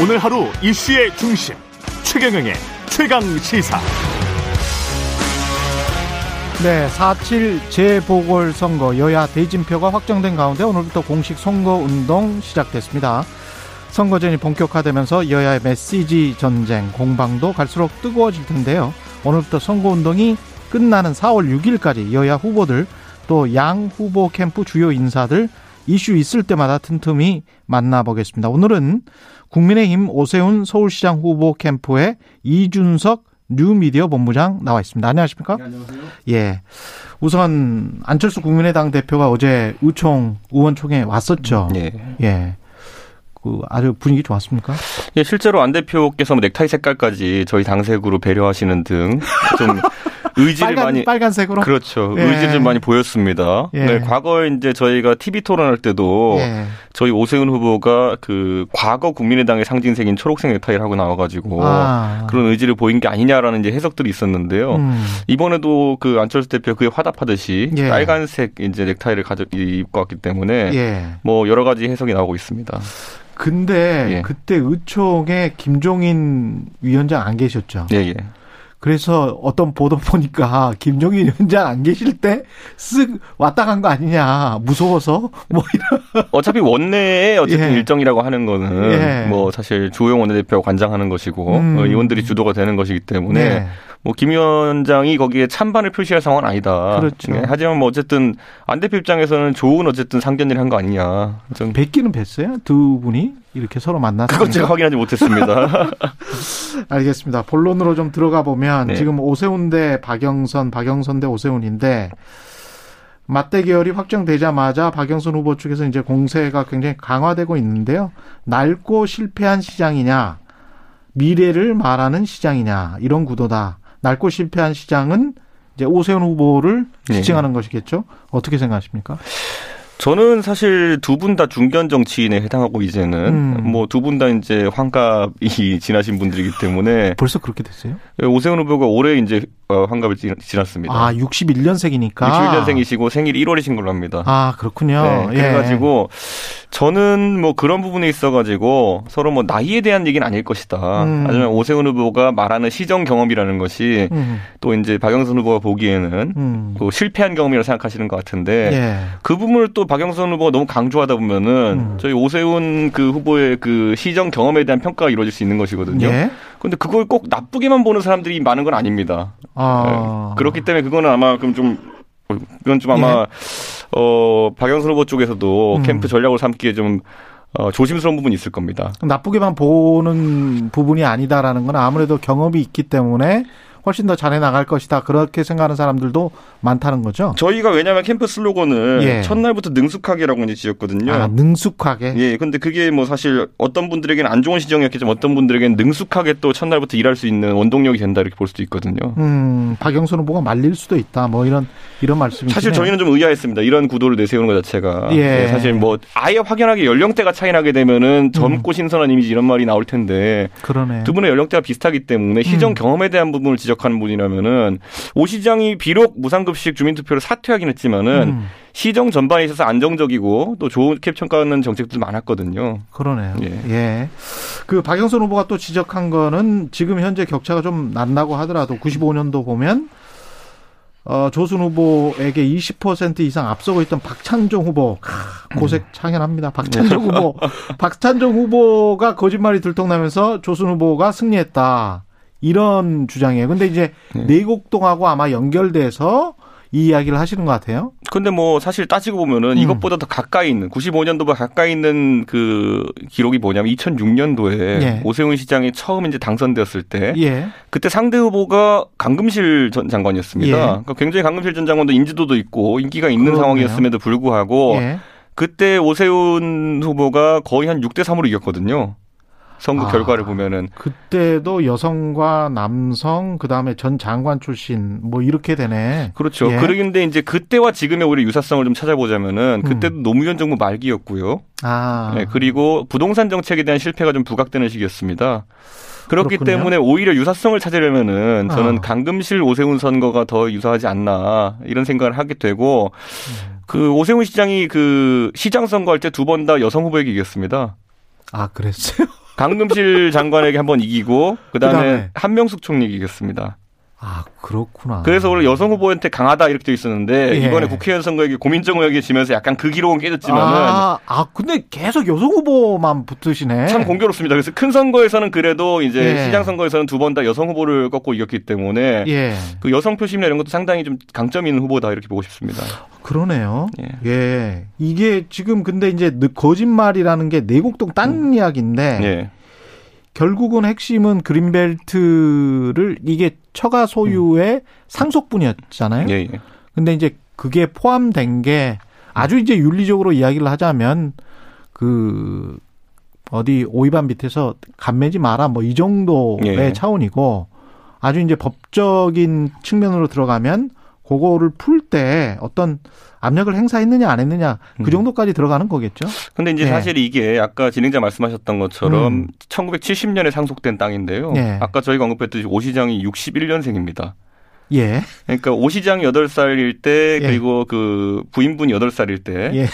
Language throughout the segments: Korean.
오늘 하루 이슈의 중심 최경영의 최강 시사. 네, 4.7 재보궐선거 여야 대진표가 확정된 가운데 오늘부터 공식 선거운동 시작됐습니다. 선거전이 본격화되면서 여야의 메시지 전쟁, 공방도 갈수록 뜨거워질 텐데요. 오늘부터 선거운동이 끝나는 4월 6일까지 여야 후보들 또 양 후보 캠프 주요 인사들 이슈 있을 때마다 틈틈이 만나보겠습니다. 오늘은 국민의힘 오세훈 서울시장 후보 캠프의 이준석 뉴미디어 본부장 나와 있습니다. 안녕하십니까? 네, 안녕하세요. 예. 우선 안철수 국민의당 대표가 어제 의총 의원총회에 왔었죠. 예. 예. 그 아주 분위기 좋았습니까? 예, 실제로 안 대표께서 뭐 넥타이 색깔까지 저희 당색으로 배려하시는 등 좀 의지를 빨간 많이 빨간색으로. 그렇죠. 예. 의지를 좀 많이 보였습니다. 예. 네, 과거에 이제 저희가 TV 토론할 때도 예. 저희 오세훈 후보가 그 과거 국민의당의 상징색인 초록색 넥타이를 하고 나와가지고 아. 그런 의지를 보인 게 아니냐라는 이제 해석들이 있었는데요. 음. 이번에도 그 안철수 대표 그에 화답하듯이 예. 빨간색 이제 넥타이를 가져 입고 왔기 때문에 예. 뭐 여러 가지 해석이 나오고 있습니다. 근데 예. 그때 의총에 김종인 위원장 안 계셨죠. 예, 예. 그래서 어떤 보도 보니까 김종인 위원장 안 계실 때 쓱 왔다 간 거 아니냐. 무서워서 뭐 이런. 어차피 원내의 어쨌든 예. 일정이라고 하는 거는 예. 뭐 사실 조영 원내대표가 관장하는 것이고 음. 어, 의원들이 주도가 되는 것이기 때문에 네. 뭐김 위원장이 거기에 찬반을 표시할 상황은 아니다. 그렇죠. 네, 하지만 뭐 어쨌든 안 대표 입장에서는 좋은 어쨌든 상견례를 한 거 아니냐. 좀 뵙기는 뵀어요? 두 분이 이렇게 서로 만났어요. 그건 제가 확인하지 못했습니다. 알겠습니다. 본론으로 좀 들어가 보면 네. 지금 오세훈 대 박영선, 박영선 대 오세훈인데 맞대결이 확정되자마자 박영선 후보 측에서 이제 공세가 굉장히 강화되고 있는데요. 낡고 실패한 시장이냐, 미래를 말하는 시장이냐 이런 구도다. 낡고 실패한 시장은 이제 오세훈 후보를 네. 지칭하는 것이겠죠. 어떻게 생각하십니까? 저는 사실 두 분 다 중견 정치인에 해당하고 이제는 음. 뭐두 분 다 이제 환갑이 지나신 분들이기 때문에 벌써 그렇게 됐어요? 오세훈 후보가 올해 이제 어, 환갑을 지- 지났습니다. 아, 61년생이니까. 61년생이시고 생일이 1월이신 걸로 합니다. 아, 그렇군요. 네, 예. 그래가지고 저는 뭐 그런 부분에 있어가지고 서로 뭐 나이에 대한 얘기는 아닐 것이다. 음. 하지만 오세훈 후보가 말하는 시정 경험이라는 것이 음, 또 이제 박영선 후보가 보기에는 음. 또 실패한 경험이라고 생각하시는 것 같은데 예. 그 부분을 또 박영선 후보가 너무 강조하다 보면은 음. 저희 오세훈 그 후보의 그 시정 경험에 대한 평가가 이루어질 수 있는 것이거든요. 예. 근데 그걸 꼭 나쁘게만 보는 사람들이 많은 건 아닙니다. 아. 네. 그렇기 때문에 그거는 아마 그럼 좀 어, 그건 좀 아마 어 박영선 후보 쪽에서도 예. 음. 캠프 전략으로 삼기에 좀 어, 조심스러운 부분이 있을 겁니다. 나쁘게만 보는 부분이 아니다라는 건 아무래도 경험이 있기 때문에 훨씬 더 잘해 나갈 것이다. 그렇게 생각하는 사람들도 많다는 거죠. 저희가 왜냐하면 캠프 슬로건을 예. 첫날부터 능숙하게라고 이제 지었거든요. 아, 능숙하게. 예, 근데 그게 뭐 사실 어떤 분들에게는 안 좋은 시정이었겠지만 어떤 분들에게는 능숙하게 또 첫날부터 일할 수 있는 원동력이 된다 이렇게 볼 수도 있거든요. 음, 박영선 후보가 말릴 수도 있다. 뭐 이런 이런 말씀이 사실 저희는 좀 의아했습니다. 이런 구도를 내세우는 것 자체가. 예. 예, 사실 뭐 아예 확연하게 연령대가 차이 나게 되면은 젊고 신선한 이미지 이런 말이 나올 텐데 그러네. 두 분의 연령대가 비슷하기 때문에 시정 음. 경험에 대한 부분을 지적 하는 분이라면은 오 시장이 비록 무상급식 주민투표를 사퇴하긴 했지만은 음, 시정 전반에 있어서 안정적이고 또 좋게 평가하는 정책들 많았거든요. 그러네요. 예. 예. 그 박영선 후보가 또 지적한 거는 지금 현재 격차가 좀 난다고 하더라도 95년도 보면 어, 조순 후보에게 20% 이상 앞서고 있던 박찬종 후보 크, 고색 창연합니다. 박찬종 후보, 박찬종 후보가 거짓말이 들통나면서 조순 후보가 승리했다 이런 주장이에요. 근데 이제 네. 내곡동하고 아마 연결돼서 이 이야기를 하시는 것 같아요. 근데 뭐 사실 따지고 보면은 음. 이것보다 더 가까이 있는 95년도보다 가까이 있는 그 기록이 뭐냐면 2006년도에 예. 오세훈 시장이 처음 이제 당선되었을 때 예, 그때 상대 후보가 강금실 전 장관이었습니다. 예. 그러니까 굉장히 강금실 전 장관도 인지도도 있고 인기가 있는 그러네요. 상황이었음에도 불구하고 예. 그때 오세훈 후보가 거의 한 6대 3으로 이겼거든요. 선거 아. 결과를 보면은 그때도 여성과 남성 그다음에 전 장관 출신 뭐 이렇게 되네. 그렇죠. 예. 그런데 이제 그때와 지금의 오히려 유사성을 좀 찾아보자면은 음. 그때도 노무현 정부 말기였고요. 아. 네, 그리고 부동산 정책에 대한 실패가 좀 부각되는 시기였습니다. 그렇기 그렇군요. 때문에 오히려 유사성을 찾으려면은 저는 어. 강금실 오세훈 선거가 더 유사하지 않나 이런 생각을 하게 되고 음. 그 오세훈 시장이 그 시장 선거할 때 두 번 다 여성 후보에게 이겼습니다. 아, 그랬어요? 강금실 장관에게 한번 이기고 그다음에, 그다음에. 한명숙 총리 이겼습니다. 아 그렇구나. 그래서 원래 여성 후보한테 강하다 이렇게 돼 있었는데 예. 이번에 국회의원 선거에 고민정 의혹이 지면서 약간 그 기록은 깨졌지만은 아, 아 근데 계속 여성 후보만 붙으시네. 참 공교롭습니다. 그래서 큰 선거에서는 그래도 이제 예. 시장 선거에서는 두 번 다 여성 후보를 꺾고 이겼기 때문에 예. 그 여성 표심이나 이런 것도 상당히 좀 강점 있는 후보다 이렇게 보고 싶습니다. 그러네요. 예. 예. 이게 지금 근데 이제 느- 거짓말이라는 게 내곡동 땅 이야기인데 예. 결국은 핵심은 그린벨트를 이게 처가 소유의 상속분이었잖아요. 예, 예. 근데 이제 그게 포함된 게 아주 이제 윤리적으로 이야기를 하자면 그 어디 오이반 밑에서 감매지 마라 뭐 이 정도의 예. 차원이고 아주 이제 법적인 측면으로 들어가면 그거를 풀 때 어떤 압력을 행사했느냐 안 했느냐 그 음. 정도까지 들어가는 거겠죠. 근데 이제 예. 사실 이게 아까 진행자 말씀하셨던 것처럼 음. 1970년에 상속된 땅인데요. 예. 아까 저희가 언급했듯이 오 시장이 61년생입니다. 예. 그러니까 오 시장이 8살일 때 예. 그리고 그 부인분이 8살일 때 예.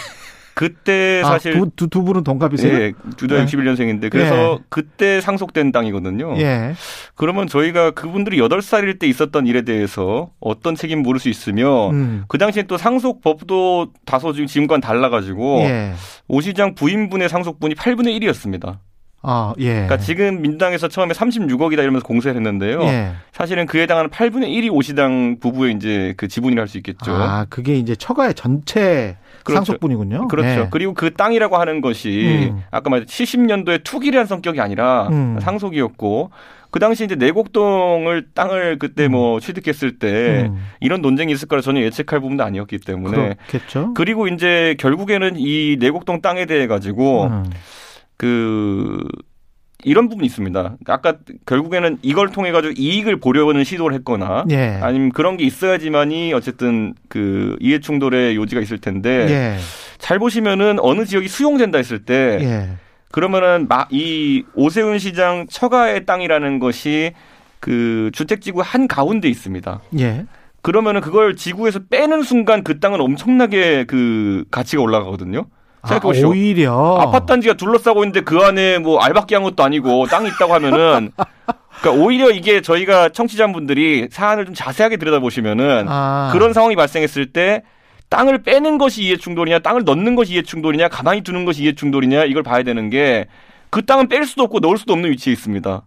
그때 아, 사실 두, 두, 두 분은 동갑이세요? 예, 둘다 예. 61년생인데 그래서 그때 상속된 땅이거든요. 예. 그러면 저희가 그분들이 8살일 때 있었던 일에 대해서 어떤 책임 물을 수 있으며 음. 그 당시엔 또 상속법도 다소 지금 지금과는 달라 가지고 예. 오 시장 부인분의 상속분이 8분의 1이었습니다. 아, 예. 그러니까 지금 민당에서 처음에 36억이다 이러면서 공세를 했는데요. 예. 사실은 그에 해당하는 8분의 1이 오시당 부부의 이제 그 지분이라 할 수 있겠죠. 아, 그게 이제 처가의 전체 그렇죠. 상속분이군요. 그렇죠. 예. 그리고 그 땅이라고 하는 것이 음. 아까 말했 70년도에 투기란 성격이 아니라 음. 상속이었고 그 당시 이제 내곡동을 땅을 그때 뭐 취득했을 때 음. 이런 논쟁이 있을 거라 전혀 예측할 부분도 아니었기 때문에 그렇겠죠. 그리고 이제 결국에는 이 내곡동 땅에 대해 가지고 음. 그 이런 부분이 있습니다. 아까 결국에는 이걸 통해 가지고 이익을 보려는 시도를 했거나 예. 아니면 그런 게 있어야지만이 어쨌든 그 이해 충돌의 요지가 있을 텐데 예. 잘 보시면은 어느 지역이 수용된다 했을 때 예. 그러면은 마- 이 오세훈 시장 처가의 땅이라는 것이 그 주택지구 한 가운데 있습니다. 예. 그러면은 그걸 지구에서 빼는 순간 그 땅은 엄청나게 그 가치가 올라가거든요. 아, 생각해 보시죠. 오히려 아파트 단지가 둘러싸고 있는데 그 안에 뭐 알박기 한 것도 아니고 땅이 있다고 하면은 그러니까 오히려 이게 저희가 청취자분들이 사안을 좀 자세하게 들여다보시면은 아. 그런 상황이 발생했을 때 땅을 빼는 것이 이해 충돌이냐, 땅을 넣는 것이 이해 충돌이냐, 가만히 두는 것이 이해 충돌이냐 이걸 봐야 되는 게 그 땅은 뺄 수도 없고 넣을 수도 없는 위치에 있습니다.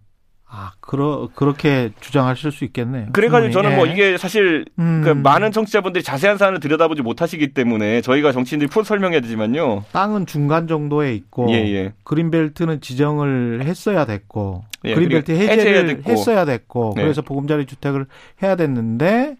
아, 그러 그렇게 주장하실 수 있겠네요. 그래가지고 저는. 뭐 예. 이게 사실 음. 그 많은 청취자분들이 자세한 사안을 들여다보지 못하시기 때문에 저희가 정치인들이 풀어 설명해야 되지만요. 땅은 중간 정도에 있고 예, 예. 그린벨트는 지정을 했어야 됐고 예, 그린벨트 해제를. 했어야 됐고 네. 그래서 보금자리 주택을 해야 됐는데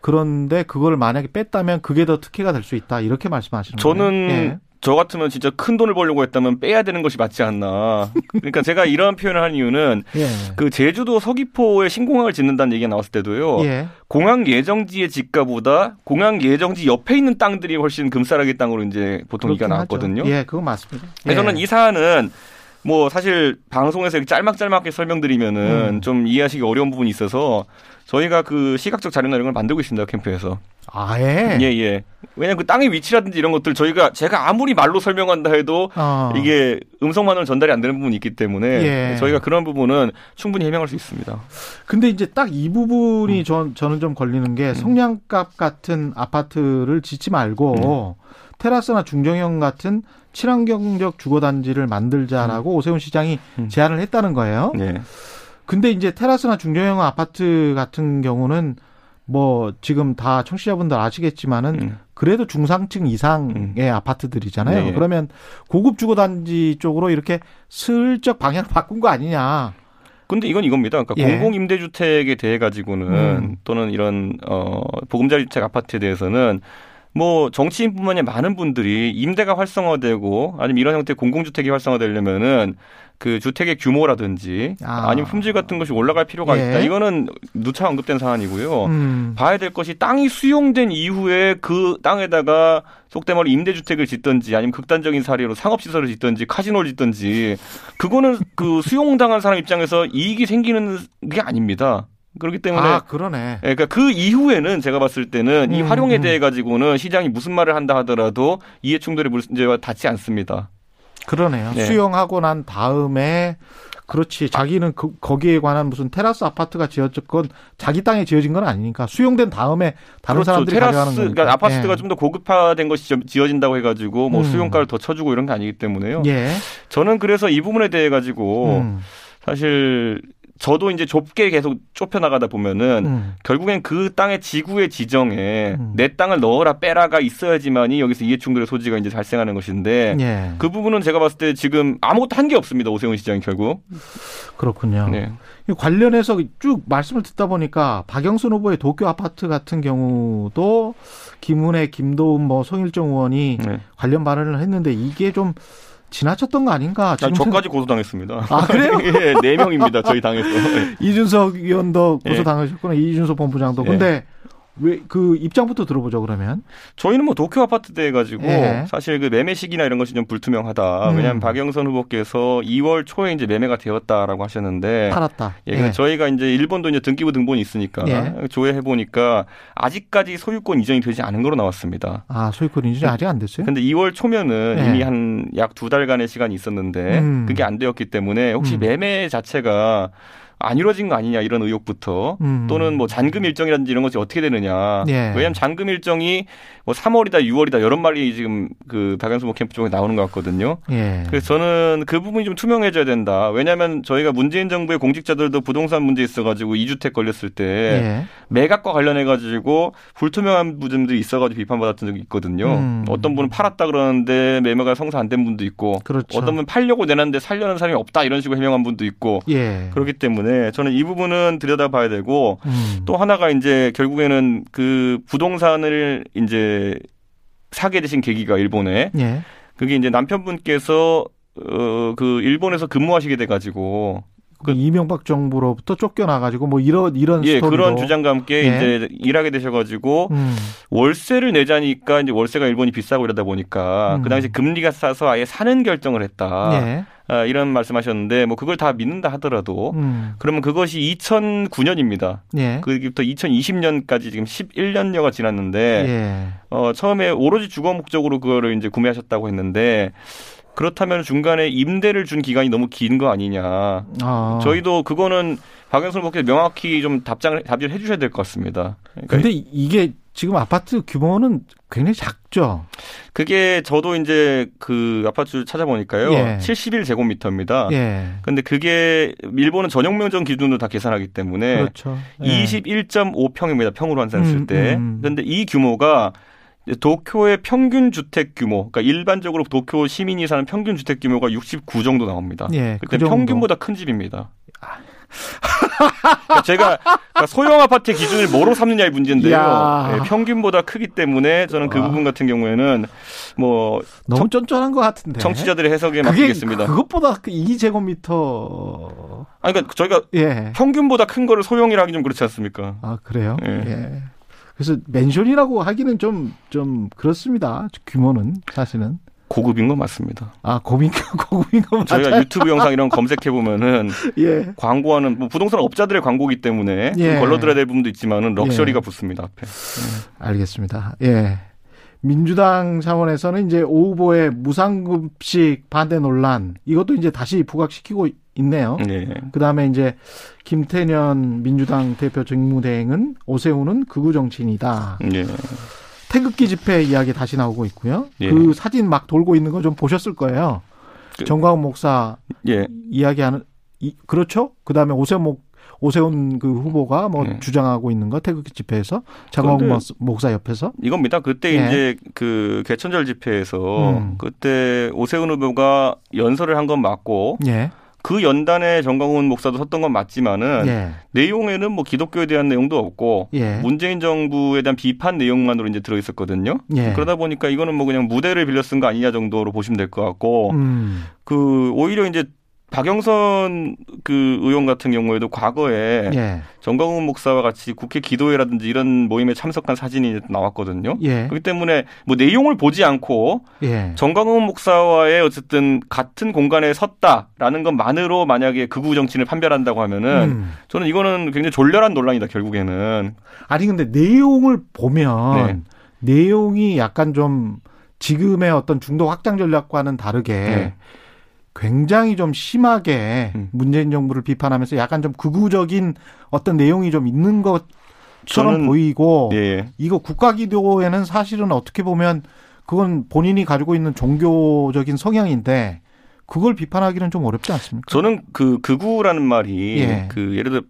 그런데 그걸 만약에 뺐다면 그게 더 특혜가 될 수 있다 이렇게 말씀하시는 저는 거예요. 저 같으면 진짜 큰 돈을 벌려고 했다면 빼야 되는 것이 맞지 않나. 그러니까 제가 이런 표현을 한 이유는 예. 예. 그 제주도 서귀포에 신공항을 짓는다는 얘기가 나왔을 때도요. 예. 공항 예정지의 지가보다 공항 예정지 옆에 있는 땅들이 훨씬 금싸라기 땅으로 이제 보통 얘기가 나왔거든요. 예, 그건 맞습니다. 그래서 예. 저는 이 사안은 뭐 사실 방송에서 이렇게 짤막짤막하게 설명드리면은 음. 좀 이해하시기 어려운 부분이 있어서 저희가 그 시각적 자료나 이런 걸 만들고 있습니다 캠프에서. 아예 예 예. 왜냐면 그 땅의 위치라든지 이런 것들 저희가 제가 아무리 말로 설명한다 해도 어. 이게 음성만으로 전달이 안 되는 부분이 있기 때문에 예. 저희가 그런 부분은 충분히 해명할 수 있습니다. 근데 이제 딱 이 부분이 음. 전, 저는 좀 걸리는 게 성냥갑 같은 아파트를 짓지 말고 음. 테라스나 중정형 같은 친환경적 주거 단지를 만들자라고 오세훈 시장이 음. 제안을 했다는 거예요. 예. 근데 이제 테라스나 중정형 아파트 같은 경우는 뭐 지금 다 청취자분들 아시겠지만은 음. 그래도 중상층 이상의 음. 아파트들이잖아요. 네. 그러면 고급 주거단지 쪽으로 이렇게 슬쩍 방향을 바꾼 거 아니냐. 근데 이건 이겁니다. 그러니까 예. 공공 임대주택에 대해 가지고는 음. 또는 이런 어 보금자리 주택 아파트에 대해서는 뭐 정치인뿐만이 아니라 많은 분들이 임대가 활성화되고 아니면 이런 형태의 공공주택이 활성화되려면은 그 주택의 규모라든지 아. 아. 니면 품질 같은 것이 올라갈 필요가 예. 있다. 이거는 누차 언급된 사안이고요. 음. 봐야 될 것이 땅이 수용된 이후에 그 땅에다가 속된 말로 임대주택을 짓든지 아니면 극단적인 사례로 상업시설을 짓든지 카지노를 짓든지 그거는 그 수용당한 사람 입장에서 이익이 생기는 게 아닙니다. 그렇기 때문에 아, 그러네. 예, 그러니까 그 이후에는 제가 봤을 때는 이 음, 활용에 음. 대해 가지고는 시장이 무슨 말을 한다 하더라도 이해 충돌의 문제와 닿지 않습니다. 그러네요. 네. 수용하고 난 다음에 그렇지. 자기는 그, 거기에 관한 무슨 테라스 아파트가 지어졌건 자기 땅에 지어진 건 아니니까 수용된 다음에 다른 그렇죠. 사람들이 테라스, 가져가는 거니까. 그러니까 아파트가 예. 좀더 고급화된 것이 지- 지어진다고 해가지고 뭐 음. 수용가를 더 쳐주고 이런 게 아니기 때문에요. 예. 저는 그래서 이 부분에 대해 가지고 음. 사실 저도 이제 좁게 계속 좁혀 나가다 보면은 음. 결국엔 그 땅의 지구의 지정에 음. 내 땅을 넣어라 빼라가 있어야지만이 여기서 이해충돌의 소지가 이제 발생하는 것인데 예. 그 부분은 제가 봤을 때 지금 아무것도 한 게 없습니다 오세훈 시장이 결국. 그렇군요. 네. 이 관련해서 쭉 말씀을 듣다 보니까 박영순 후보의 도쿄 아파트 같은 경우도 김은혜, 김도훈, 뭐 송일정 의원이 네. 관련 발언을 했는데 이게 좀 지나쳤던 거 아닌가? 아, 지금 저까지 고소당했습니다. 아, 그래요? 예, 네 명입니다. 저희 당에서. 네. 이준석 의원도 예. 고소당하셨구나. 이준석 본부장도. 예. 근데 왜 그 입장부터 들어보죠 그러면. 저희는 뭐 도쿄 아파트 대 가지고 예. 사실 그 매매 시기나 이런 것이 좀 불투명하다. 음. 왜냐하면 박영선 후보께서 2월 초에 이제 매매가 되었다라고 하셨는데 팔았다. 예, 그래서 저희가 이제 일본도 이제 등기부 등본이 있으니까 예. 조회해 보니까 아직까지 소유권 이전이 되지 않은 거로 나왔습니다. 아 소유권 인증이 아직 안 됐어요? 근데 2월 초면은 예. 이미 한 약 두 달간의 시간이 있었는데 음. 그게 안 되었기 때문에 혹시 음. 매매 자체가 안 이루어진 거 아니냐 이런 의혹부터 음. 또는 뭐 잔금 일정이라든지 이런 것이 어떻게 되느냐. 예. 왜냐하면 잔금 일정이 뭐 3월이다 6월이다 여러 말이 지금 그 박영수 모 캠프 쪽에 나오는 것 같거든요. 예. 그래서 저는 그 부분이 좀 투명해져야 된다. 왜냐하면 저희가 문재인 정부의 공직자들도 부동산 문제 있어가지고 2주택 걸렸을 때 예. 매각과 관련해가지고 불투명한 부분들이 있어가지고 비판받았던 적이 있거든요. 음. 어떤 분은 팔았다 그러는데 매매가 성사 안 된 분도 있고 그렇죠. 어떤 분은 팔려고 내놨는데 살려는 사람이 없다 이런 식으로 해명한 분도 있고 예. 그렇기 때문에 저는 이 부분은 들여다봐야 되고 음. 또 하나가 이제 결국에는 그 부동산을 이제 사게 되신 계기가 일본에 예. 그게 이제 남편분께서 어 그 일본에서 근무하시게 돼 가지고 그 이명박 정부로부터 쫓겨나가지고 뭐 이런 이런 예 스토리로. 그런 주장과 함께 예. 이제 일하게 되셔 가지고 음. 월세를 내자니까 이제 월세가 일본이 비싸고 이러다 보니까 음. 그 당시 금리가 싸서 아예 사는 결정을 했다. 예. 아, 이런 말씀하셨는데 뭐 그걸 다 믿는다 하더라도 음. 그러면 그것이 2009년입니다. 예. 그부터 2020년까지 지금 11년여가 지났는데 예. 어, 처음에 오로지 주거 목적으로 그거를 이제 구매하셨다고 했는데 그렇다면 중간에 임대를 준 기간이 너무 긴 거 아니냐. 아. 저희도 그거는 박영선 후보께서 명확히 좀 답장을 답변을 해주셔야 될 것 같습니다. 그러니까 근데 이게 지금 아파트 규모는 굉장히 작죠. 그게 저도 이제 그 아파트 찾아보니까요. 예. 71제곱미터입니다. 예. 근데 그게 일본은 전용 면적 기준으로 다 계산하기 때문에 그렇죠. 예. 21.5평입니다. 평으로 환산했을 음, 때. 음. 그런데 이 규모가 도쿄의 평균 주택 규모, 그러니까 일반적으로 도쿄 시민이 사는 평균 주택 규모가 69 정도 나옵니다. 예. 그때 그. 평균보다 큰 집입니다. 그러니까 제가 그러니까 소형 아파트 기준을 뭐로 삼느냐의 문제인데요. 예, 평균보다 크기 때문에 저는 그 와. 부분 같은 경우에는 뭐 너무 쫀쫀한 것 같은데. 정치자들의 해석에 네. 맡기겠습니다. 그것보다 그 2제곱미터 아니 그러니까 저희가 예. 평균보다 큰 거를 소형이라 하기 좀 그렇지 않습니까? 아 그래요? 예. 예. 그래서 맨션이라고 하기는 좀 좀 그렇습니다. 규모는 사실은 고급인 건 맞습니다. 아 고민 고급인 거 저희가 맞아요. 유튜브 영상 이런 거 검색해 보면은 예. 광고하는 뭐 부동산 업자들의 광고기 때문에 예. 좀 걸러들어야 될 부분도 있지만은 럭셔리가 예. 붙습니다 앞에. 알겠습니다. 예. 민주당 차원에서는 이제 오 후보의 무상급식 반대 논란 이것도 이제 다시 부각시키고 있네요. 예. 그 다음에 이제 김태년 민주당 대표 직무대행은 오세훈은 극우 정치인이다. 예. 태극기 집회 이야기 다시 나오고 있고요. 예. 그 사진 막 돌고 있는 거 좀 보셨을 거예요. 그- 정광훈 목사 예. 이야기하는 이, 그렇죠? 그 다음에 오세훈 목 오세훈 그 후보가 뭐 예. 주장하고 있는 거 태극기 집회에서 장광훈 목- 목사 옆에서 이겁니다. 그때 예. 이제 그 개천절 집회에서 음. 그때 오세훈 후보가 연설을 한 건 맞고 예. 그 연단에 정광훈 목사도 섰던 건 맞지만은 예. 내용에는 뭐 기독교에 대한 내용도 없고 예. 문재인 정부에 대한 비판 내용만으로 이제 들어 있었거든요. 예. 그러다 보니까 이거는 뭐 그냥 무대를 빌려 쓴 거 아니냐 정도로 보시면 될 것 같고 음. 그 오히려 이제 박영선 그 의원 같은 경우에도 과거에 예. 정광훈 목사와 같이 국회 기도회라든지 이런 모임에 참석한 사진이 나왔거든요. 예. 그렇기 때문에 뭐 내용을 보지 않고 예. 정광훈 목사와의 어쨌든 같은 공간에 섰다라는 것만으로 만약에 극우 정치인을 판별한다고 하면은 음. 저는 이거는 굉장히 졸렬한 논란이다 결국에는 아니 근데 내용을 보면 네. 내용이 약간 좀 지금의 어떤 중도 확장 전략과는 다르게 네. 굉장히 좀 심하게 음. 문재인 정부를 비판하면서 약간 좀 극우적인 어떤 내용이 좀 있는 것처럼 보이고 예. 이거 국가기도에는 사실은 어떻게 보면 그건 본인이 가지고 있는 종교적인 성향인데 그걸 비판하기는 좀 어렵지 않습니까? 저는 그 극우라는 말이 예. 그 예를 들어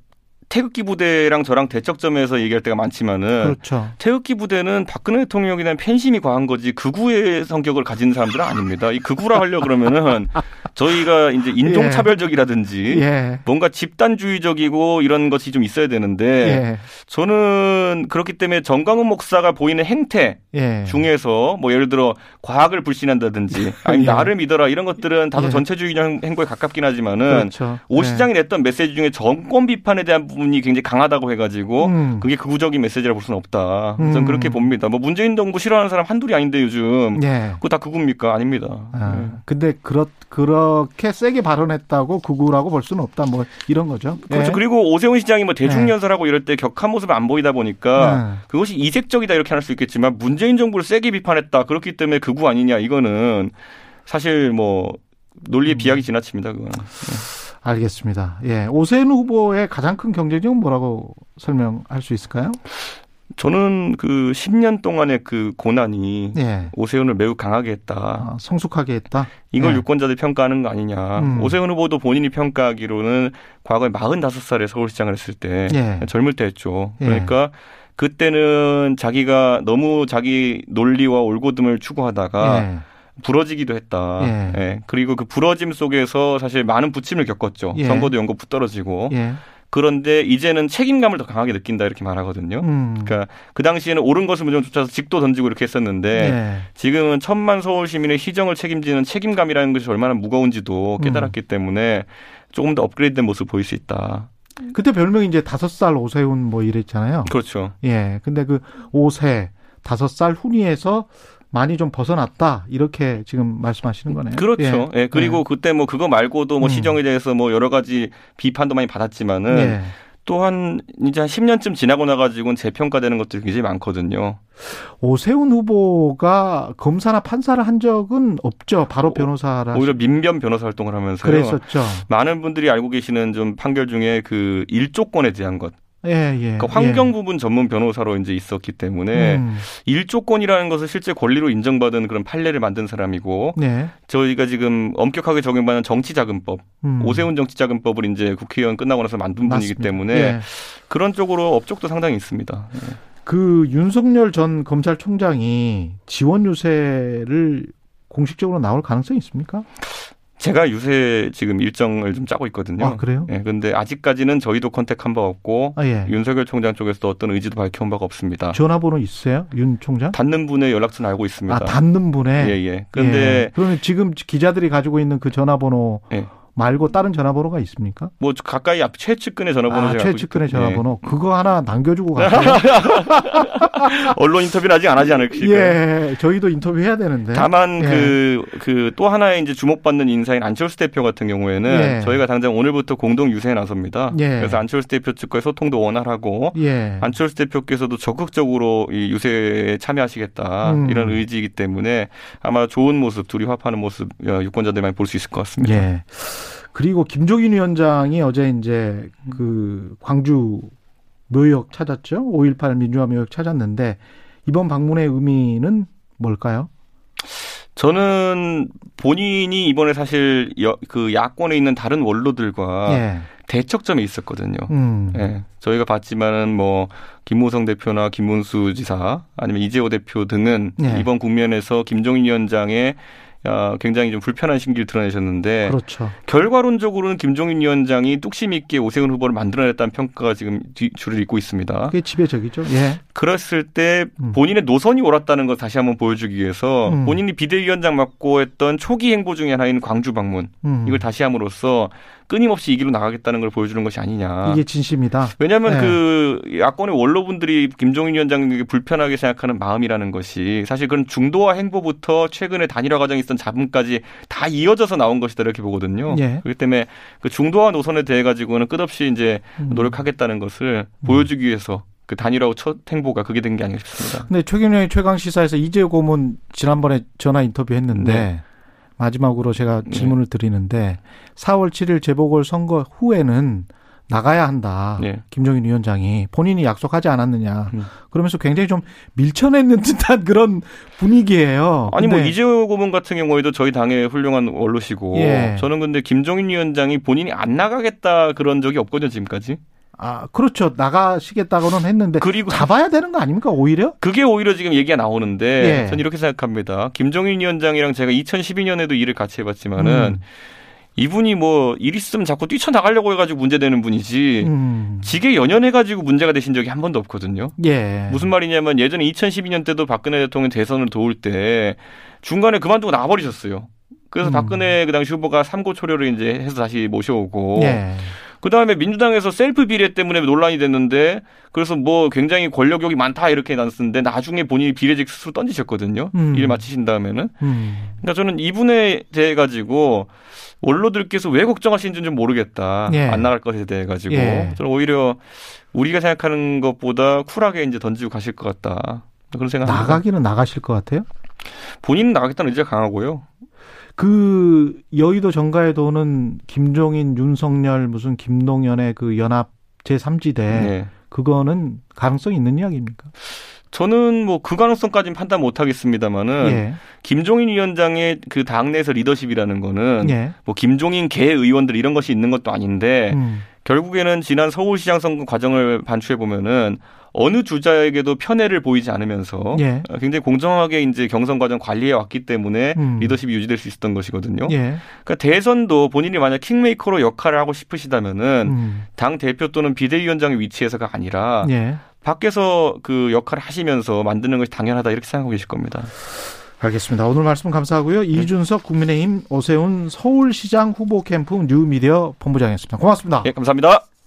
태극기 부대랑 저랑 대척점에서 얘기할 때가 많지만은 그렇죠. 태극기 부대는 박근혜 대통령에 대한 팬심이 과한 거지 극우의 성격을 가진 사람들은 아닙니다. 이 극우라 하려 그러면은 저희가 이제 인종 차별적이라든지 예. 뭔가 집단주의적이고 이런 것이 좀 있어야 되는데 예. 저는 그렇기 때문에 정광훈 목사가 보이는 행태 예. 중에서 뭐 예를 들어 과학을 불신한다든지 아니 예. 나를 믿어라 이런 것들은 다소 예. 전체주의 행보에 가깝긴 하지만은 그렇죠. 오 예. 시장이 냈던 메시지 중에 정권 비판에 대한 부분 이 굉장히 강하다고 해가지고 음. 그게 극우적인 메시지라 볼 수는 없다. 음. 저는 그렇게 봅니다. 뭐 문재인 정부 싫어하는 사람 한둘이 아닌데 요즘 예. 그거 다 극우입니까? 아닙니다. 아, 예. 근데 그렇 그렇게 세게 발언했다고 극우라고 볼 수는 없다. 뭐 이런 거죠. 그렇죠. 예. 그리고 오세훈 시장이 뭐 대중연설하고 이럴 때 격한 모습을 안 보이다 보니까 예. 그것이 이색적이다 이렇게 할 수 있겠지만 문재인 정부를 세게 비판했다. 그렇기 때문에 극우 아니냐 이거는 사실 뭐 논리의 비약이 지나칩니다. 그거는. 알겠습니다. 예. 오세훈 후보의 가장 큰 경쟁력은 뭐라고 설명할 수 있을까요? 저는 그 10년 동안의 그 고난이 예. 오세훈을 매우 강하게 했다. 아, 성숙하게 했다. 이걸 예. 유권자들이 평가하는 거 아니냐. 음. 오세훈 후보도 본인이 평가하기로는 과거에 45살에 서울시장을 했을 때 예. 젊을 때 했죠. 예. 그러니까 그때는 자기가 너무 자기 논리와 올고듬을 추구하다가 예. 부러지기도 했다. 예. 예. 그리고 그 부러짐 속에서 사실 많은 부침을 겪었죠. 예. 선거도 연거 붙떨어지고. 예. 그런데 이제는 책임감을 더 강하게 느낀다 이렇게 말하거든요. 음. 그러니까 그 당시에는 옳은 것을 무조건 쫓아서 직도 던지고 이렇게 했었는데 예. 지금은 천만 서울 시민의 희정을 책임지는 책임감이라는 것이 얼마나 무거운지도 음. 깨달았기 때문에 조금 더 업그레이드된 모습을 보일 수 있다. 그때 별명이 이제 다섯 살 오세훈 뭐 이랬잖아요. 그렇죠. 예. 근데 그 5세, 다섯 살 훈위에서 많이 좀 벗어났다. 이렇게 지금 말씀하시는 거네요. 그렇죠. 예. 그리고 그때 뭐 그거 말고도 뭐 음. 시정에 대해서 뭐 여러 가지 비판도 많이 받았지만은 예. 또한 이제 한 10년쯤 지나고 나가지고는 재평가되는 것들이 굉장히 많거든요. 오세훈 후보가 검사나 판사를 한 적은 없죠. 바로 변호사라. 오히려 민변 변호사 활동을 하면서요. 그랬었죠. 많은 분들이 알고 계시는 좀 판결 중에 그 일조권에 대한 것, 예, 예. 그러니까 환경 부분 전문 변호사로 이제 있었기 때문에 음. 일조권이라는 것을 실제 권리로 인정받은 그런 판례를 만든 사람이고 네. 저희가 지금 엄격하게 적용받는 정치자금법, 음. 오세훈 정치자금법을 이제 국회의원 끝나고 나서 만든 분이기 맞습니다. 때문에 예. 그런 쪽으로 업적도 상당히 있습니다. 그 윤석열 전 검찰총장이 지원 유세를 공식적으로 나올 가능성이 있습니까? 제가 유세 지금 일정을 좀 짜고 있거든요. 아, 그래요? 예, 근데 아직까지는 저희도 컨택한 바 없고 아, 예. 윤석열 총장 쪽에서도 어떤 의지도 밝혀온 바가 없습니다. 전화번호 있어요? 윤 총장? 닿는 분의 연락처는 알고 있습니다. 아, 닿는 분에. 예, 예. 근데 예. 그러면 지금 기자들이 가지고 있는 그 전화번호 예. 말고 다른 전화번호가 있습니까? 뭐 가까이 앞 최측근의 전화번호 아, 최측근의. 전화번호. 그거 하나 남겨주고 가세요. 예. 언론 인터뷰는 아직 안 하지 않을까요? 예, 저희도 인터뷰해야 되는데. 다만 예. 그그또 하나의 이제 주목받는 인사인 안철수 대표 같은 경우에는 예. 저희가 당장 오늘부터 공동 유세에 나섭니다. 예. 그래서 안철수 대표 측과의 소통도 원활하고 예. 안철수 대표께서도 적극적으로 이 유세에 참여하시겠다 음. 이런 의지이기 때문에 아마 좋은 모습 둘이 화합하는 모습 어, 유권자들이 많이 볼수 있을 것 같습니다. 예. 그리고 김종인 위원장이 어제 이제 그 광주 묘역 찾았죠. 5.18 민주화 묘역 찾았는데 이번 방문의 의미는 뭘까요? 저는 본인이 이번에 사실 여- 그 야권에 있는 다른 원로들과 예. 대척점에 있었거든요. 음. 예, 저희가 봤지만은 뭐 김무성 대표나 김문수 지사 아니면 이재호 대표 등은 예. 이번 국면에서 김종인 위원장의 어, 굉장히 좀 불편한 심기를 드러내셨는데 그렇죠. 결과론적으로는 김종인 위원장이 뚝심 있게 오세훈 후보를 만들어냈다는 평가가 지금 뒤, 줄을 잇고 있습니다. 그게 지배적이죠. 예. 그랬을 때 음. 본인의 노선이 옳았다는 걸 다시 한번 보여주기 위해서 음. 본인이 비대위원장 맡고 했던 초기 행보 중에 하나인 광주 방문 음. 이걸 다시 함으로써 끊임없이 이 길로 나가겠다는 걸 보여주는 것이 아니냐. 이게 진심이다. 왜냐하면 네. 그 야권의 원로분들이 김종인 위원장에게 불편하게 생각하는 마음이라는 것이 사실 그런 중도화 행보부터 최근에 단일화 과정에 있던 잡음까지 다 이어져서 나온 것이다 이렇게 보거든요. 예. 그렇기 때문에 그 중도화 노선에 대해 가지고는 끝없이 이제 음. 노력하겠다는 것을 보여주기 위해서 그 단일화후 첫 행보가 그게 된 게 아닌가 싶습니다. 근데 최경영의 최강 시사에서 이재호 고문 지난번에 전화 인터뷰했는데 네. 마지막으로 제가 네. 질문을 드리는데 4월 7일 재보궐 선거 후에는 나가야 한다. 네. 김종인 위원장이 본인이 약속하지 않았느냐. 음. 그러면서 굉장히 좀 밀쳐내는 듯한 그런 분위기예요. 아니 뭐 이재호 고문 같은 경우에도 저희 당의 훌륭한 원로시고 예. 저는 근데 김종인 위원장이 본인이 안 나가겠다 그런 적이 없거든요 지금까지. 아 그렇죠 나가시겠다고는 했는데 그리고 잡아야 되는 거 아닙니까 오히려? 그게 오히려 지금 얘기가 나오는데 예. 저는 이렇게 생각합니다. 김종인 위원장이랑 제가 2012년에도 일을 같이 해 봤지만은 음. 이분이 뭐 일 있으면 자꾸 뛰쳐나가려고 해가지고 문제되는 분이지 음. 직에 연연해가지고 문제가 되신 적이 한 번도 없거든요. 예. 무슨 말이냐면 예전에 2012년 때도 박근혜 대통령 대선을 도울 때 중간에 그만두고 나와버리셨어요. 그래서 음. 박근혜 그 당시 후보가 삼고 초려를 이제 해서 다시 모셔오고 예. 그 다음에 민주당에서 셀프 비례 때문에 논란이 됐는데 그래서 뭐 굉장히 권력욕이 많다 이렇게 났었는데 나중에 본인이 비례직 스스로 던지셨거든요. 음. 일 마치신 다음에는. 음. 그러니까 저는 이분에 대해 가지고 원로들께서 왜 걱정하시는지 좀 모르겠다. 예. 안 나갈 것에 대해 가지고 예. 저는 오히려 우리가 생각하는 것보다 쿨하게 이제 던지고 가실 것 같다. 그런 생각합니다. 나가기는 나가실 것 같아요. 본인은 나가겠다는 의지가 강하고요. 그 여의도 정가에 도는 김종인, 윤석열, 무슨 김동연의 그 연합 제3지대 네. 그거는 가능성 있는 이야기입니까? 저는 뭐 그 가능성까지는 판단 못 하겠습니다만은 예. 김종인 위원장의 그 당내에서 리더십이라는 거는 예. 뭐 김종인 개 의원들 이런 것이 있는 것도 아닌데 음. 결국에는 지난 서울시장 선거 과정을 반추해 보면은 어느 주자에게도 편애를 보이지 않으면서 예. 굉장히 공정하게 이제 경선 과정 관리해 왔기 때문에 음. 리더십이 유지될 수 있었던 것이거든요. 예. 그러니까 대선도 본인이 만약 킹메이커로 역할을 하고 싶으시다면은 음. 당 대표 또는 비대위원장의 위치에서가 아니라 예. 밖에서 그 역할을 하시면서 만드는 것이 당연하다 이렇게 생각하고 계실 겁니다. 알겠습니다. 오늘 말씀 감사하고요. 이준석 국민의힘 오세훈 서울시장 후보 캠프 뉴미디어 본부장이었습니다. 고맙습니다. 예, 감사합니다.